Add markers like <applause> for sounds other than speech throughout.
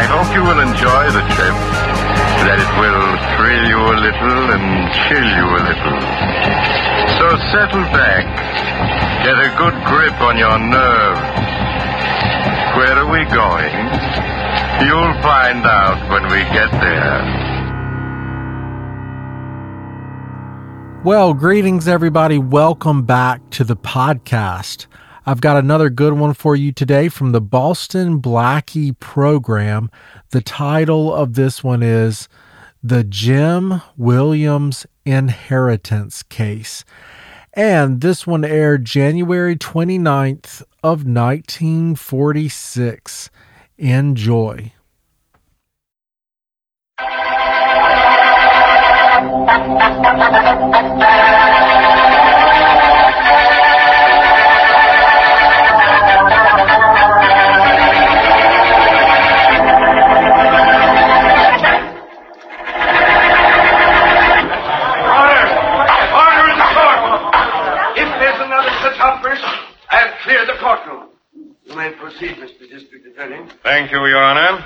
I hope you will enjoy the trip, that it will thrill you a little and chill you a little. So settle back, get a good grip on your nerves. Where are we going? You'll find out when we get there. Well, greetings, everybody. Welcome back to the podcast. I've got another good one for you today from the Boston Blackie program. The title of this one is The Jim Williams Inheritance Case. And this one aired January 29th of 1946. Enjoy. <laughs> another such outburst, I'll clear the courtroom. You may proceed, Mr. District Attorney. Thank you, Your Honor.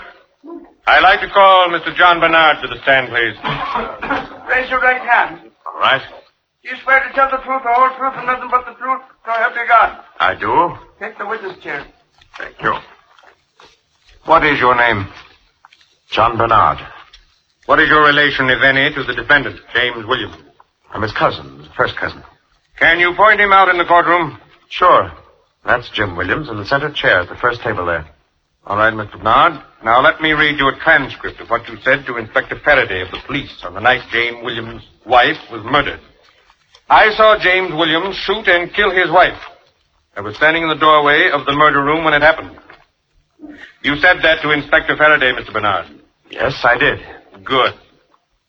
I'd like to call Mr. John Bernard to the stand, please. <coughs> Raise your right hand. All right. Do you swear to tell the truth, the whole truth, and nothing but the truth? So help you God. I do. Take the witness chair. Thank you. What is your name? John Bernard. What is your relation, if any, to the defendant, James Williams? I'm his cousin, his first cousin. Can you point him out in the courtroom? Sure. That's Jim Williams in the center chair at the first table there. All right, Mr. Bernard. Now let me read you a transcript of what you said to Inspector Faraday of the police on the night James Williams' wife was murdered. I saw James Williams shoot and kill his wife. I was standing in the doorway of the murder room when it happened. You said that to Inspector Faraday, Mr. Bernard. Yes, I did. Good.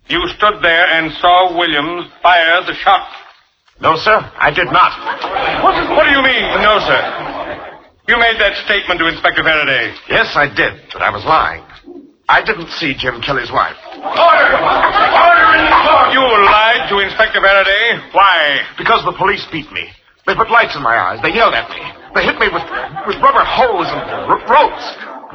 You stood there and saw Williams fire the shot. No, sir, I did not. What, what do you mean, no, sir? You made that statement to Inspector Faraday. Yes, I did, but I was lying. I didn't see Jim kill his wife. Order! Order in the court! You lied to Inspector Faraday? Why? Because the police beat me. They put lights in my eyes. They yelled at me. They hit me with, with rubber hose and r- ropes.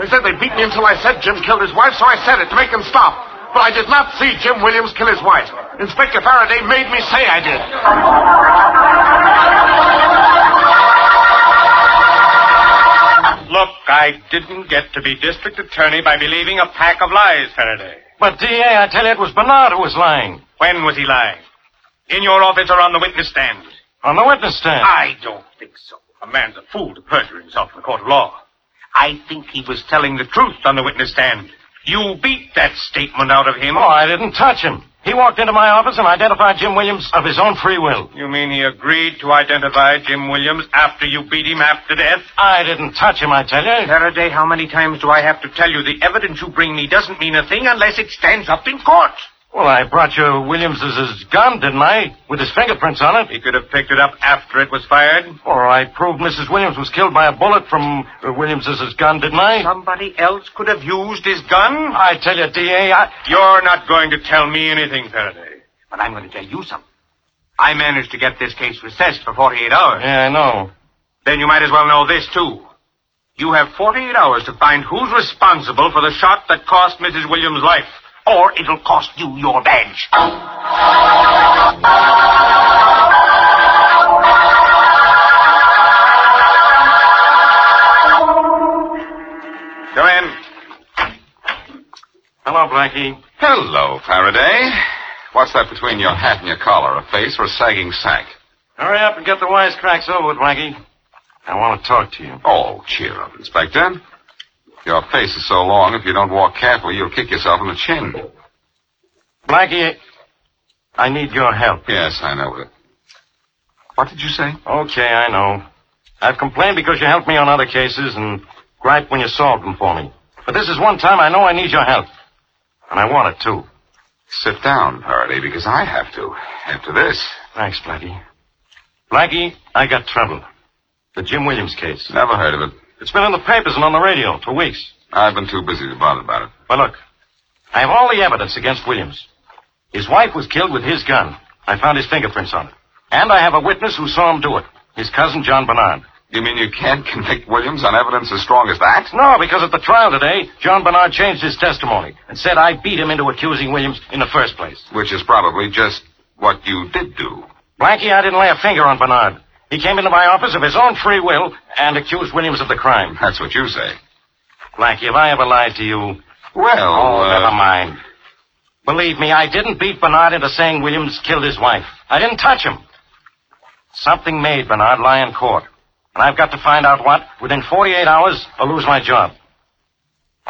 They said they beat me until I said Jim killed his wife, so I said it to make them stop. But I did not see Jim Williams kill his wife. Inspector Faraday made me say I did. Look, I didn't get to be district attorney by believing a pack of lies, Faraday. But, D.A., I tell you, it was Bernard who was lying. When was he lying? In your office or on the witness stand? On the witness stand. I don't think so. A man's a fool to perjure himself in the court of law. I think he was telling the truth on the witness stand. You beat that statement out of him. Oh, I didn't touch him. He walked into my office and identified Jim Williams of his own free will. You mean he agreed to identify Jim Williams after you beat him half to death? I didn't touch him, I tell you. Faraday, how many times do I have to tell you the evidence you bring me doesn't mean a thing unless it stands up in court? Well, I brought you Williams's gun, didn't I? With his fingerprints on it. He could have picked it up after it was fired. Or I proved Mrs. Williams was killed by a bullet from uh, Williams's gun, didn't I? Somebody else could have used his gun. I tell you, D.A., I... You're not going to tell me anything, Faraday. But I'm going to tell you something. I managed to get this case recessed for 48 hours. Yeah, I know. Then you might as well know this, too. You have 48 hours to find who's responsible for the shot that cost Mrs. Williams' life. Or it'll cost you your badge. Go in. Hello, Blackie. Hello, Faraday. What's that between your hat and your collar? A face or a sagging sack? Hurry up and get the wisecracks over with, Blackie. I want to talk to you. Oh, cheer up, Inspector. Your face is so long, if you don't walk carefully, you'll kick yourself in the chin. Blackie, I need your help. Yes, I know it. What did you say? Okay, I know. I've complained because you helped me on other cases and griped when you solved them for me. But this is one time I know I need your help. And I want it, too. Sit down, Faraday, because I have to. After this. Thanks, Blackie. Blackie, I got trouble. The Jim Williams case. Never heard of it. It's been in the papers and on the radio for weeks. I've been too busy to bother about it. But look, I have all the evidence against Williams. His wife was killed with his gun. I found his fingerprints on it. And I have a witness who saw him do it. His cousin, John Bernard. You mean you can't convict Williams on evidence as strong as that? No, because at the trial today, John Bernard changed his testimony and said I beat him into accusing Williams in the first place. Which is probably just what you did do. Blackie, I didn't lay a finger on Bernard. He came into my office of his own free will and accused Williams of the crime. That's what you say. Blackie, have I ever lied to you? Well, Oh, uh, never mind. Believe me, I didn't beat Bernard into saying Williams killed his wife. I didn't touch him. Something made Bernard lie in court. And I've got to find out what within 48 hours or lose my job.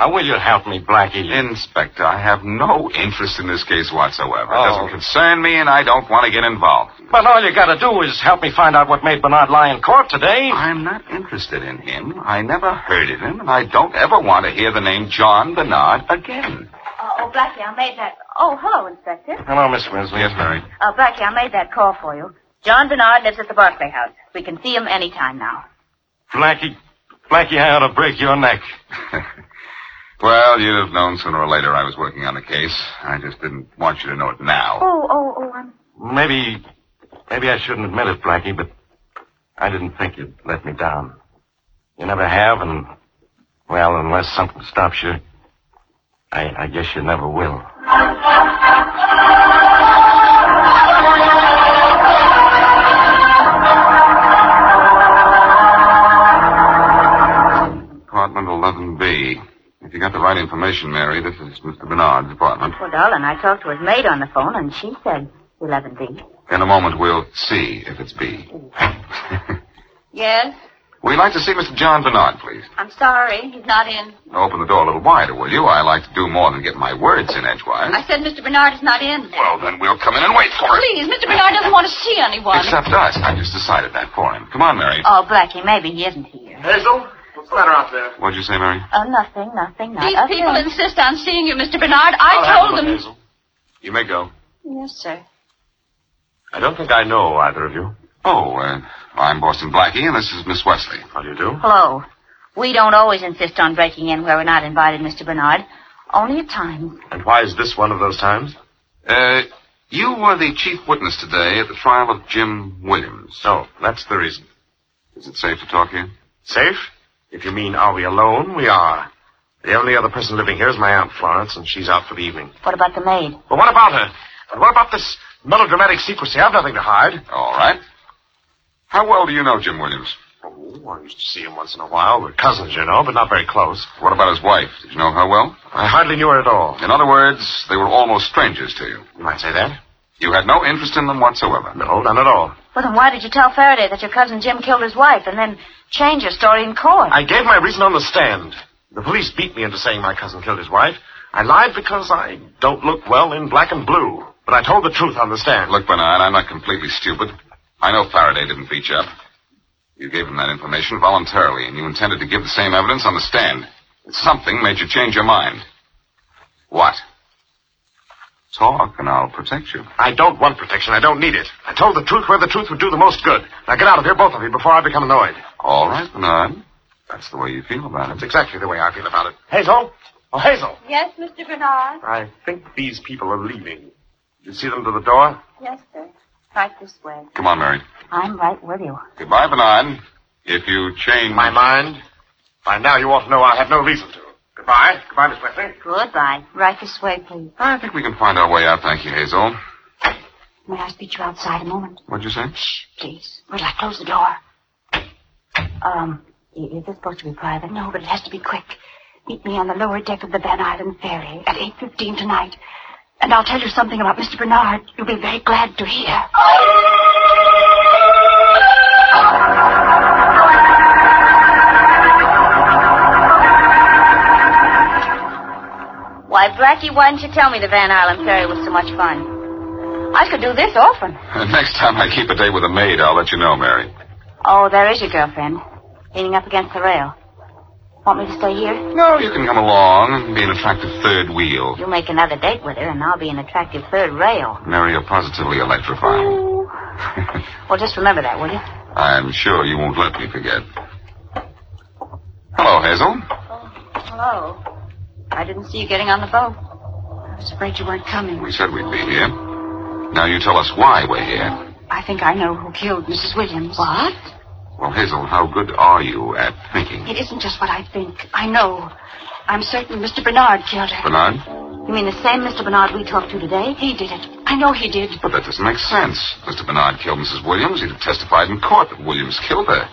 Now, will you help me, Blackie? Inspector, I have no interest in this case whatsoever. It Oh. doesn't concern me, and I don't want to get involved. But all you gotta do is help me find out what made Bernard lie in court today. I'm not interested in him. I never heard of him, and I don't ever want to hear the name John Bernard again. Oh, oh, Blackie, I made that. Oh, hello, Inspector. Hello, Miss Wesley. Yes, Mary. Uh, Blackie, I made that call for you. John Bernard lives at the Barclay House. We can see him any time now. Blackie, Blackie, I ought to break your neck. <laughs> Well, you'd have known sooner or later I was working on the case. I just didn't want you to know it now. Oh, oh, oh, I'm. Maybe, maybe I shouldn't admit it, Blackie, but I didn't think you'd let me down. You never have, and, well, unless something stops you, I, I guess you never will. If you got the right information, Mary, this is Mr. Bernard's apartment. Well, darling, I talked to his maid on the phone, and she said 11B. In a moment, we'll see if it's B. <laughs> Yes? We'd like to see Mr. John Bernard, please. I'm sorry. He's not in. Open the door a little wider, will you? I like to do more than get my words in edgewise. I said Mr. Bernard is not in. Well, then we'll come in and wait for him. Please, Mr. Bernard doesn't want to see anyone. Except us. I just decided that for him. Come on, Mary. Oh, Blackie, maybe he isn't here. Hazel, what's the matter out there? What'd you say, Mary? Oh, nothing, nothing, not These a people thing. insist on seeing you, Mr. Bernard. I I'll told a look, them. Hazel. You may go. Yes, sir. I don't think I know either of you. Oh, uh, I'm Boston Blackie, and this is Miss Wesley. How do you do? Hello. We don't always insist on breaking in where we're not invited, Mr. Bernard. Only at times. And why is this one of those times? Uh, you were the chief witness today at the trial of Jim Williams. Oh, that's the reason. Is it safe to talk here? Safe? If you mean, are we alone? We are. The only other person living here is my Aunt Florence, and she's out for the evening. What about the maid? Well, what about her? And what about this melodramatic secrecy? I've nothing to hide. All right. How well do you know Jim Williams? Oh, I used to see him once in a while. We're cousins, you know, but not very close. What about his wife? Did you know her well? I hardly knew her at all. In other words, they were almost strangers to you. You might say that. You had no interest in them whatsoever. No, none at all. Well, then why did you tell Faraday that your cousin Jim killed his wife and then change your story in court? I gave my reason on the stand. The police beat me into saying my cousin killed his wife. I lied because I don't look well in black and blue. But I told the truth on the stand. Look, Bernard, I'm not completely stupid. I know Faraday didn't beat you up. You gave him that information voluntarily, and you intended to give the same evidence on the stand. Something made you change your mind. What? Talk, and I'll protect you. I don't want protection. I don't need it. I told the truth where the truth would do the most good. Now get out of here, both of you, before I become annoyed. All right, Bernard. That's the way you feel about it. That's exactly the way I feel about it. Hazel? Oh, Hazel. Yes, Mr. Bernard? I think these people are leaving. Did you see them to the door? Yes, sir. Right this way. Come on, Mary. I'm right with you. Goodbye, Bernard. If you change my mind, by now you ought to know I have no reason to. Goodbye. Goodbye, Miss Wesley. Goodbye. Right this way, please. I think we can find our way out, thank you, Hazel. May I speak to you outside a moment? What'd you say? Shh, Please. Wait till I close the door. Um, is this supposed to be private? No, but it has to be quick. Meet me on the lower deck of the Van Island ferry at 8.15 tonight. And I'll tell you something about Mr. Bernard you'll be very glad to hear. Why, Blackie, why didn't you tell me the Van Island ferry was so much fun? I could do this often. <laughs> Next time I keep a date with a maid, I'll let you know, Mary. Oh, there is your girlfriend, leaning up against the rail. Want me to stay here? No, you can come along and be an attractive third wheel. You'll make another date with her, and I'll be an attractive third rail. Mary, you're positively electrifying. <laughs> Well, just remember that, will you? I'm sure you won't let me forget. Hello, Hazel. Oh, Hello. I didn't see you getting on the boat. I was afraid you weren't coming. We said we'd be here. Now you tell us why we're here. I think I know who killed Mrs. Williams. What? Well, Hazel, how good are you at thinking? It isn't just what I think. I know. I'm certain Mr. Bernard killed her. Bernard? You mean the same Mr. Bernard we talked to today? He did it. I know he did. But that doesn't make sense. Mr. Bernard killed Mrs. Williams. He'd have testified in court that Williams killed her.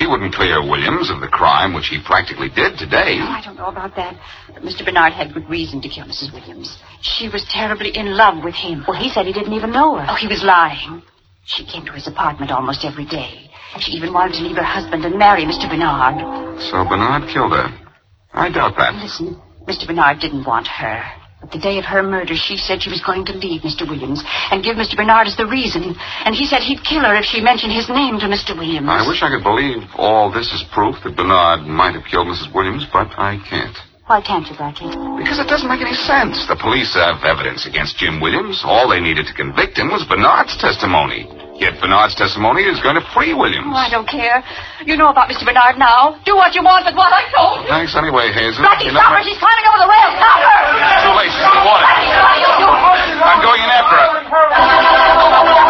He wouldn't clear Williams of the crime which he practically did today. Oh, I don't know about that. But Mr. Bernard had good reason to kill Mrs. Williams. She was terribly in love with him. Well, he said he didn't even know her. Oh, he was lying. She came to his apartment almost every day. She even wanted to leave her husband and marry Mr. Bernard. So Bernard killed her. I doubt that. Listen, Mr. Bernard didn't want her. The day of her murder, she said she was going to leave Mr. Williams and give Mr. Bernard as the reason. And he said he'd kill her if she mentioned his name to Mr. Williams. I wish I could believe all this is proof that Bernard might have killed Mrs. Williams, but I can't. Why can't you, Blackie? Because it doesn't make any sense. The police have evidence against Jim Williams. All they needed to convict him was Bernard's testimony. Yet Bernard's testimony is going to free Williams. Oh, I don't care. You know about Mr. Bernard now. Do what you want with what I told you. Thanks anyway, Hazel. Blackie, You stop her. She's climbing over the rail. Stop her. Too late. She's in the water. I'm going in after her. <laughs>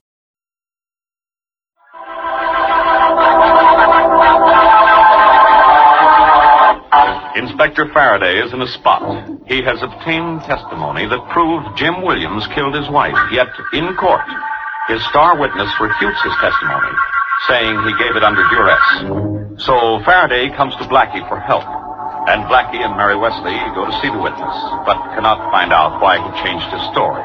Inspector Faraday is in a spot. He has obtained testimony that proved Jim Williams killed his wife. Yet, in court, his star witness refutes his testimony, saying he gave it under duress. So Faraday comes to Blackie for help. And Blackie and Mary Wesley go to see the witness, but cannot find out why he changed his story.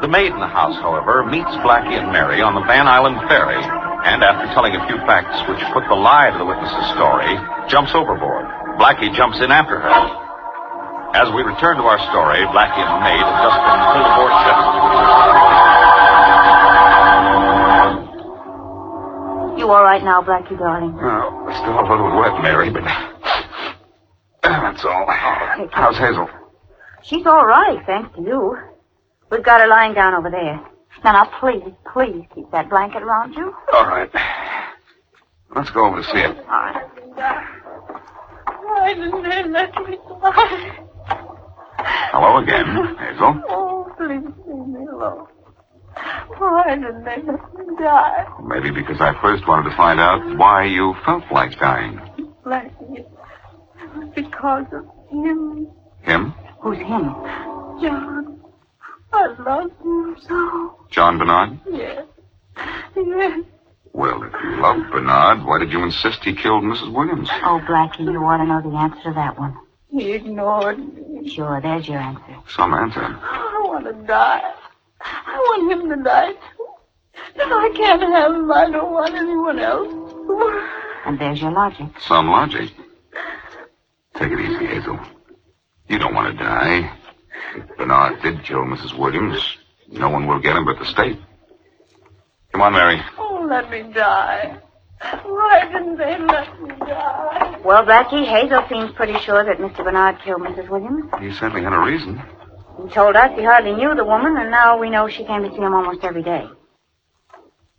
The maid in the house, however, meets Blackie and Mary on the Van Island ferry, and after telling a few facts which put the lie to the witness's story, jumps overboard. Blackie jumps in after her. As we return to our story, Blackie and the maid have just been pulled aboard ship. You all right now, Blackie, darling? Oh, still a little wet, Mary, but that's all. Oh, How's Hazel? She's all right, thanks to you. We've got her lying down over there. Now, now, please, please keep that blanket around you. All right. Let's go over to see it. All right. Why didn't they let me die? Hello again, Hazel. Oh, please leave me alone. Why didn't they let me die? Maybe because I first wanted to find out why you felt like dying. Like Blackie, because of him, Him? Who's him? John. I love him so. John Bernard? Yes. Yes. Well, if you love Bernard, why did you insist he killed Mrs. Williams? Oh, Blackie, you ought to know the answer to that one. He ignored me. Sure, there's your answer. Some answer. I want to die. I want him to die too. If I can't have him, I don't want anyone else. And there's your logic. Some logic. Take it easy, Hazel. You don't want to die. If Bernard did kill Mrs. Williams, no one will get him but the state. Come on, Mary. Let me die. Why didn't they let me die? Well, Blackie, Hazel seems pretty sure that Mr. Bernard killed Mrs. Williams. He certainly had a reason. He told us he hardly knew the woman, and now we know she came to see him almost every day.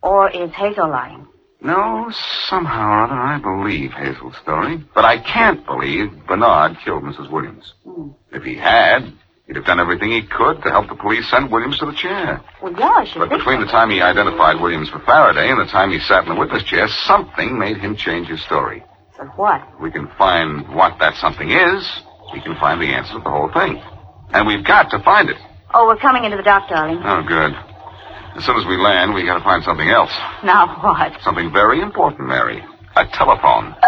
Or is Hazel lying? No, somehow or other, I believe Hazel's story. But I can't believe Bernard killed Mrs. Williams. Hmm. If he had, he'd have done everything he could to help the police send Williams to the chair. Well, yeah, she But between the time he identified Williams for Faraday and the time he sat in the witness chair, something made him change his story. But what? We can find what that something is. We can find the answer to the whole thing. And we've got to find it. Oh, we're coming into the dock, darling. Oh, good. As soon as we land, we got to find something else. Now what? Something very important, Mary. A telephone. <laughs>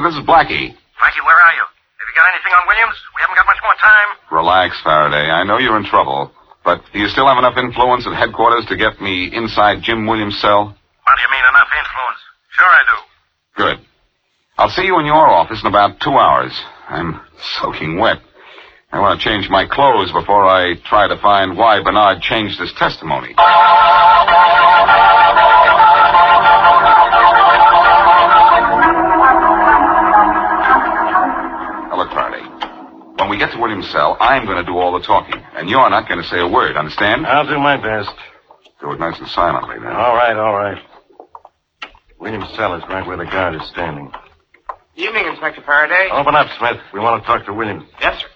This is Blackie. Blackie, where are you? Have you got anything on Williams? We haven't got much more time. Relax, Faraday. I know you're in trouble. But do you still have enough influence at headquarters to get me inside Jim Williams' cell? What do you mean, enough influence? Sure I do. Good. I'll see you in your office in about two hours. I'm soaking wet. I want to change my clothes before I try to find why Bernard changed his testimony. When get to Williams' cell, I'm going to do all the talking, and you're not going to say a word, understand? I'll do my best. Do it nice and silently, then. All right, all right. Williams' cell is right where the guard is standing. Evening, Inspector Faraday. Open up, Smith. We want to talk to Williams. Yes, sir.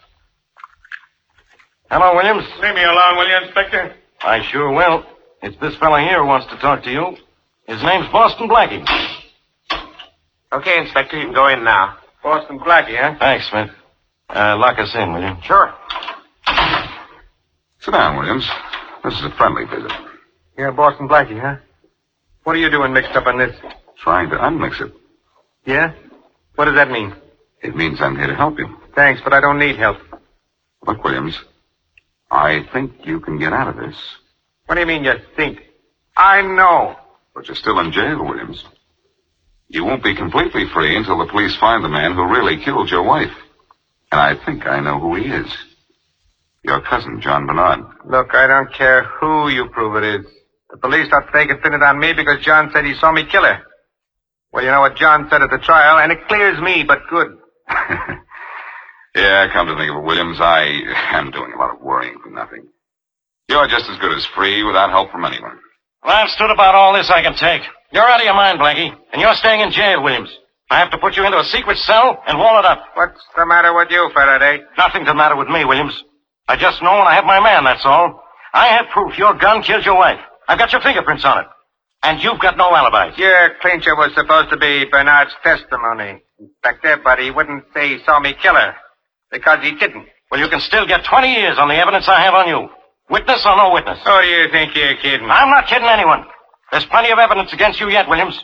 Hello, Williams. Leave me alone, will you, Inspector? I sure will. It's this fella here who wants to talk to you. His name's Boston Blackie. Okay, Inspector, you can go in now. Boston Blackie, huh? Thanks, Smith. Uh, lock us in, will you? Sure. Sit down, Williams. This is a friendly visit. You're a Boston Blackie, huh? What are you doing mixed up in this? Trying to unmix it. Yeah? What does that mean? It means I'm here to help you. Thanks, but I don't need help. Look, Williams, I think you can get out of this. What do you mean you think? I know. But you're still in jail, Williams. You won't be completely free until the police find the man who really killed your wife. And I think I know who he is. Your cousin, John Bernard. Look, I don't care who you prove it is. The police thought they could pin it on me because John said he saw me kill her. Well, you know what John said at the trial, and it clears me, but good. <laughs> Yeah, come to think of it, Williams, I am doing a lot of worrying for nothing. You're just as good as free without help from anyone. Well, I've stood about all this I can take. You're out of your mind, Blackie, and you're staying in jail, Williams. I have to put you into a secret cell and wall it up. What's the matter with you, Faraday? Nothing's the matter with me, Williams. I just know when I have my man, that's all. I have proof your gun killed your wife. I've got your fingerprints on it. And you've got no alibis. Your clincher was supposed to be Bernard's testimony, Inspector, but he wouldn't say he saw me kill her. Because he didn't. Well, you can still get 20 years on the evidence I have on you. Witness or no witness. Oh, you think you're kidding? I'm not kidding anyone. There's plenty of evidence against you yet, Williams.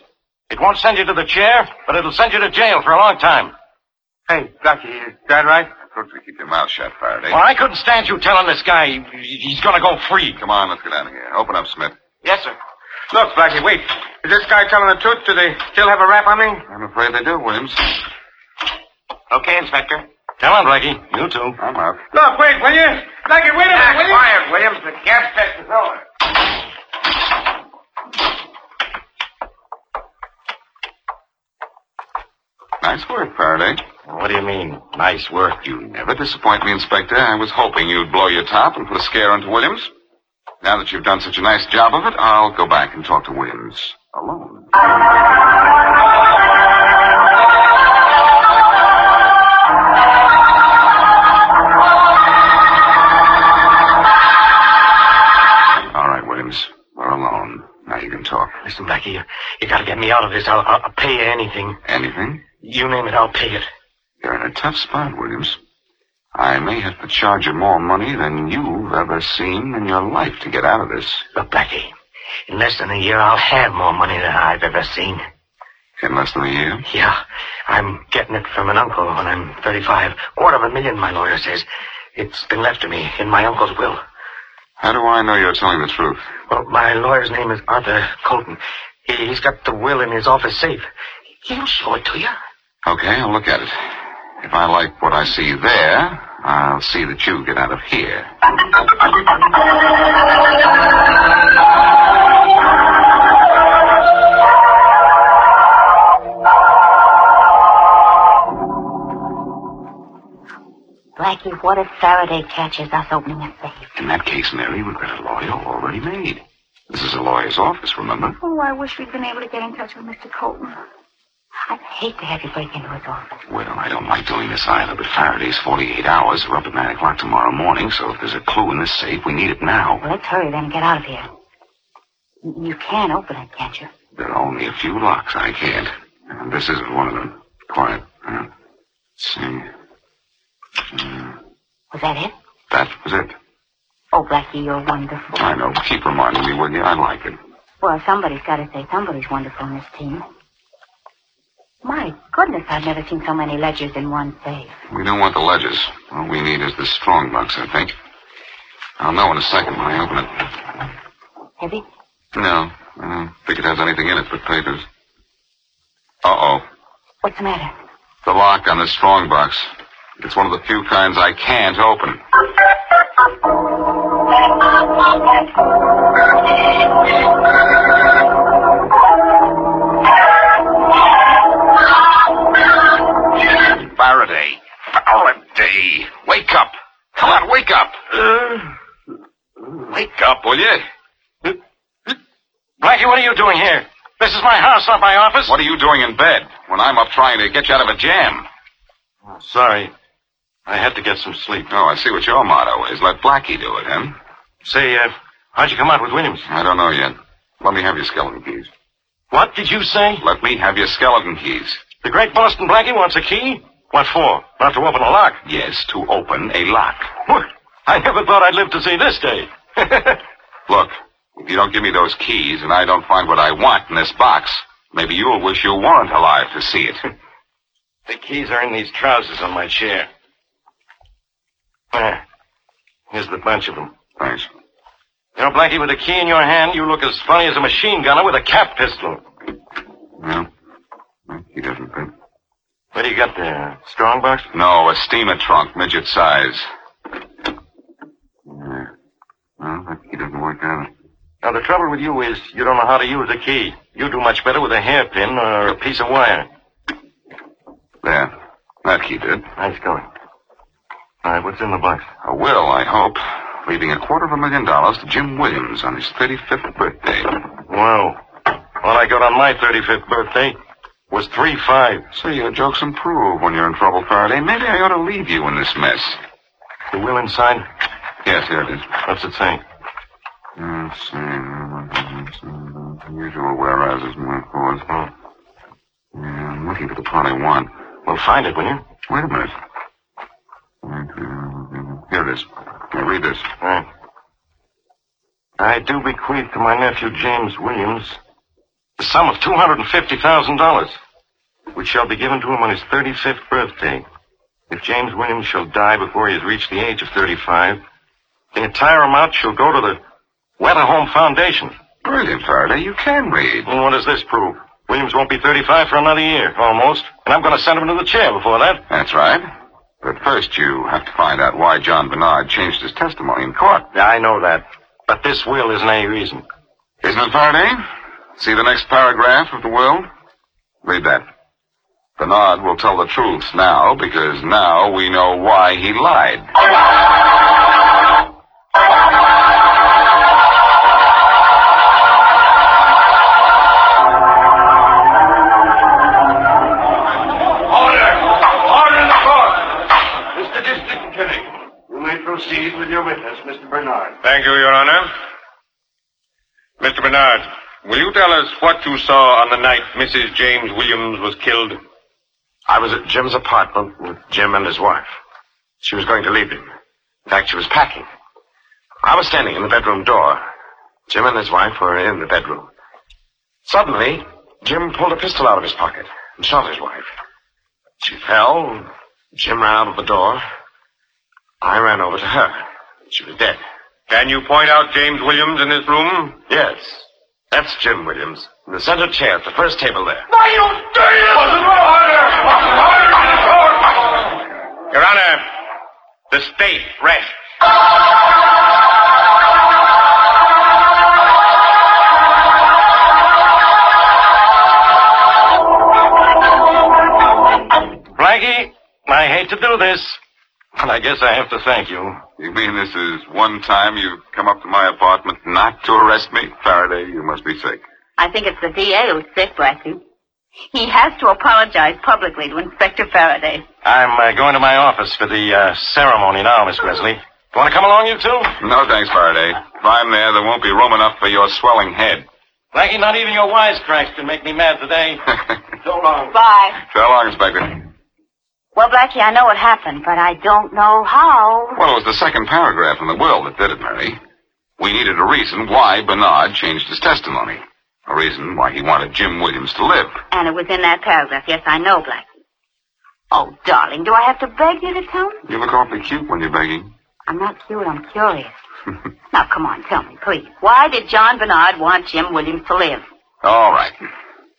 It won't send you to the chair, but it'll send you to jail for a long time. Hey, Blackie, is that right? I told you to keep your mouth shut, Faraday. Well, I couldn't stand you telling this guy he- he's gonna go free. Come on, let's get out of here. Open up, Smith. Yes, sir. Look, Blackie, wait. Is this guy telling the truth? Do they still have a rap on me? I'm afraid they do, Williams. Okay, Inspector. Come on, Blackie. You too. I'm out. Look, wait, will you? Blackie, wait a minute, will you? Quiet, Williams. The gas test is over. Nice work, Faraday. What do you mean, nice work? You never disappoint me, Inspector. I was hoping you'd blow your top and put a scare into Williams. Now that you've done such a nice job of it, I'll go back and talk to Williams alone. All right, Williams. We're alone. Now you can talk. Listen, Blackie, you, you gotta get me out of this. I'll, I'll, I'll pay you anything. Anything? You name it, I'll pay it. You're in a tough spot, Williams. I may have to charge you more money than you've ever seen in your life to get out of this. Look, Blackie, in less than a year, I'll have more money than I've ever seen. In less than a year? Yeah, I'm getting it from an uncle when I'm 35. Quarter of a million, my lawyer says. It's been left to me in my uncle's will. How do I know you're telling the truth? Well, my lawyer's name is Arthur Colton. He, he's got the will in his office safe. He'll show it to you. Okay, I'll look at it. If I like what I see there, I'll see that you get out of here. Blackie, what if Faraday catches us opening a safe? In that case, Mary, we've got a lawyer already made. This is a lawyer's office, remember? Oh, I wish we'd been able to get in touch with Mr. Colton. I'd hate to have you break into his office. Well, I don't like doing this either, but Faraday's 48 hours are up at 9 o'clock tomorrow morning, so if there's a clue in this safe, we need it now. Well, let's hurry then and get out of here. You can open it, can't you? There are only a few locks I can't. And this isn't one of them. Quiet. Uh, let's see. Uh, Was that it? that was it. Oh, Blackie, you're wonderful. I know. Keep reminding me, will you? I like it. Well, somebody's got to say somebody's wonderful in this team. My goodness, I've never seen so many ledgers in one safe. We don't want the ledges. All we need is the strong box, I think. I'll know in a second when I open it. Heavy? No, I don't think it has anything in it but papers. Uh-oh. What's the matter? The lock on the strong box. It's one of the few kinds I can't open. <laughs> up, will you? Blackie, what are you doing here? This is my house, not my office. What are you doing in bed when I'm up trying to get you out of a jam? Sorry. I had to get some sleep. Oh, I see what your motto is. Let Blackie do it, huh? Say, uh, how'd you come out with Williams? I don't know yet. Let me have your skeleton keys. What did you say? Let me have your skeleton keys. The great Boston Blackie wants a key? What for? Not to open a lock. Yes, to open a lock. What? I never thought I'd live to see this day. <laughs> Look, if you don't give me those keys and I don't find what I want in this box, maybe you'll wish you weren't alive to see it. <laughs> the keys are in these trousers on my chair. There. Here's the bunch of them. Thanks. You know, Blackie, with a key in your hand, you look as funny as a machine gunner with a cap pistol. Well, he doesn't fit. What do you got there? Strong box? No, a steamer trunk, midget size. Yeah. Well, that key doesn't work either. Now, the trouble with you is you don't know how to use a key. You do much better with a hairpin or a piece of wire. There. That key did. Nice going. All right, what's in the box? Uh, a will, I hope, leaving a quarter of a million dollars to Jim Williams on his 35th birthday. Wow. All I got on my 35th birthday. was three five. So your jokes improve when you're in trouble, Faraday. Maybe I ought to leave you in this mess. The will inside? Yes, here it is. What's it say? Let's see. Usual whereas is my cause. Hmm. Yeah, I'm looking for the part I want. Well, find it, will you? Wait a minute. Here it is. Now read this. Right. I do bequeath to my nephew James Williams the sum of two hundred and fifty thousand dollars, which shall be given to him on his thirty-fifth birthday. If James Williams shall die before he has reached the age of thirty-five, the entire amount shall go to the Weather Home Foundation. Brilliant, Faraday. You can read. And what does this prove? Williams won't be 35 for another year, almost. And I'm going to send him to the chair before that. That's right. But first, you have to find out why John Bernard changed his testimony in court. I know that. But this will isn't any reason. Isn't it, Faraday? See the next paragraph of the will? Read that. Bernard will tell the truth now because now we know why he lied. Bernard, will you tell us what you saw on the night Mrs. James Williams was killed? I was at Jim's apartment with Jim and his wife. She was going to leave him. In fact, she was packing. I was standing in the bedroom door. Jim and his wife were in the bedroom. Suddenly, Jim pulled a pistol out of his pocket and shot his wife. She fell. Jim ran out of the door. I ran over to her. She was dead. Can you point out James Williams in this room? Yes. That's Jim Williams. In the center chair at the first table there. Why, you dirty Order! Order in the court! Your Honor, the state rests. Blackie, I hate to do this, but I guess I have to thank you. You mean this is one time you've come up to my apartment not to arrest me? Faraday, you must be sick. I think it's the DA who's sick, Blackie. He has to apologize publicly to Inspector Faraday. I'm uh, going to my office for the uh, ceremony now, Miss Wesley. Want to come along, you two? No, thanks, Faraday. If I'm there, there won't be room enough for your swelling head. Blackie, not even your wisecracks can make me mad today. <laughs> so long. Bye. So long, Inspector. Well, Blackie, I know what happened, but I don't know how. Well, it was the second paragraph in the will that did it, Mary. We needed a reason why Bernard changed his testimony. A reason why he wanted Jim Williams to live. And it was in that paragraph. Yes, I know, Blackie. Oh, darling, do I have to beg you to tell me? You look awfully cute when you're begging. I'm not cute, I'm curious. <laughs> now, come on, tell me, please. Why did John Bernard want Jim Williams to live? All right.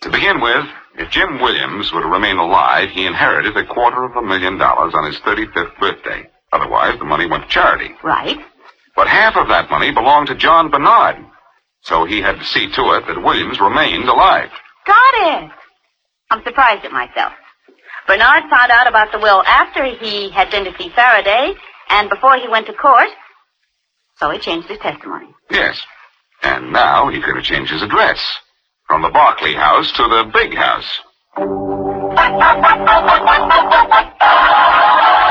To begin with, if Jim Williams were to remain alive, he inherited a quarter of a million dollars on his 35th birthday. Otherwise, the money went to charity. Right. But half of that money belonged to John Bernard. So he had to see to it that Williams remained alive. Got it. I'm surprised at myself. Bernard found out about the will after he had been to see Faraday and before he went to court. So he changed his testimony. Yes. And now he could have changed his address. From the Barclay house to the big house. <laughs>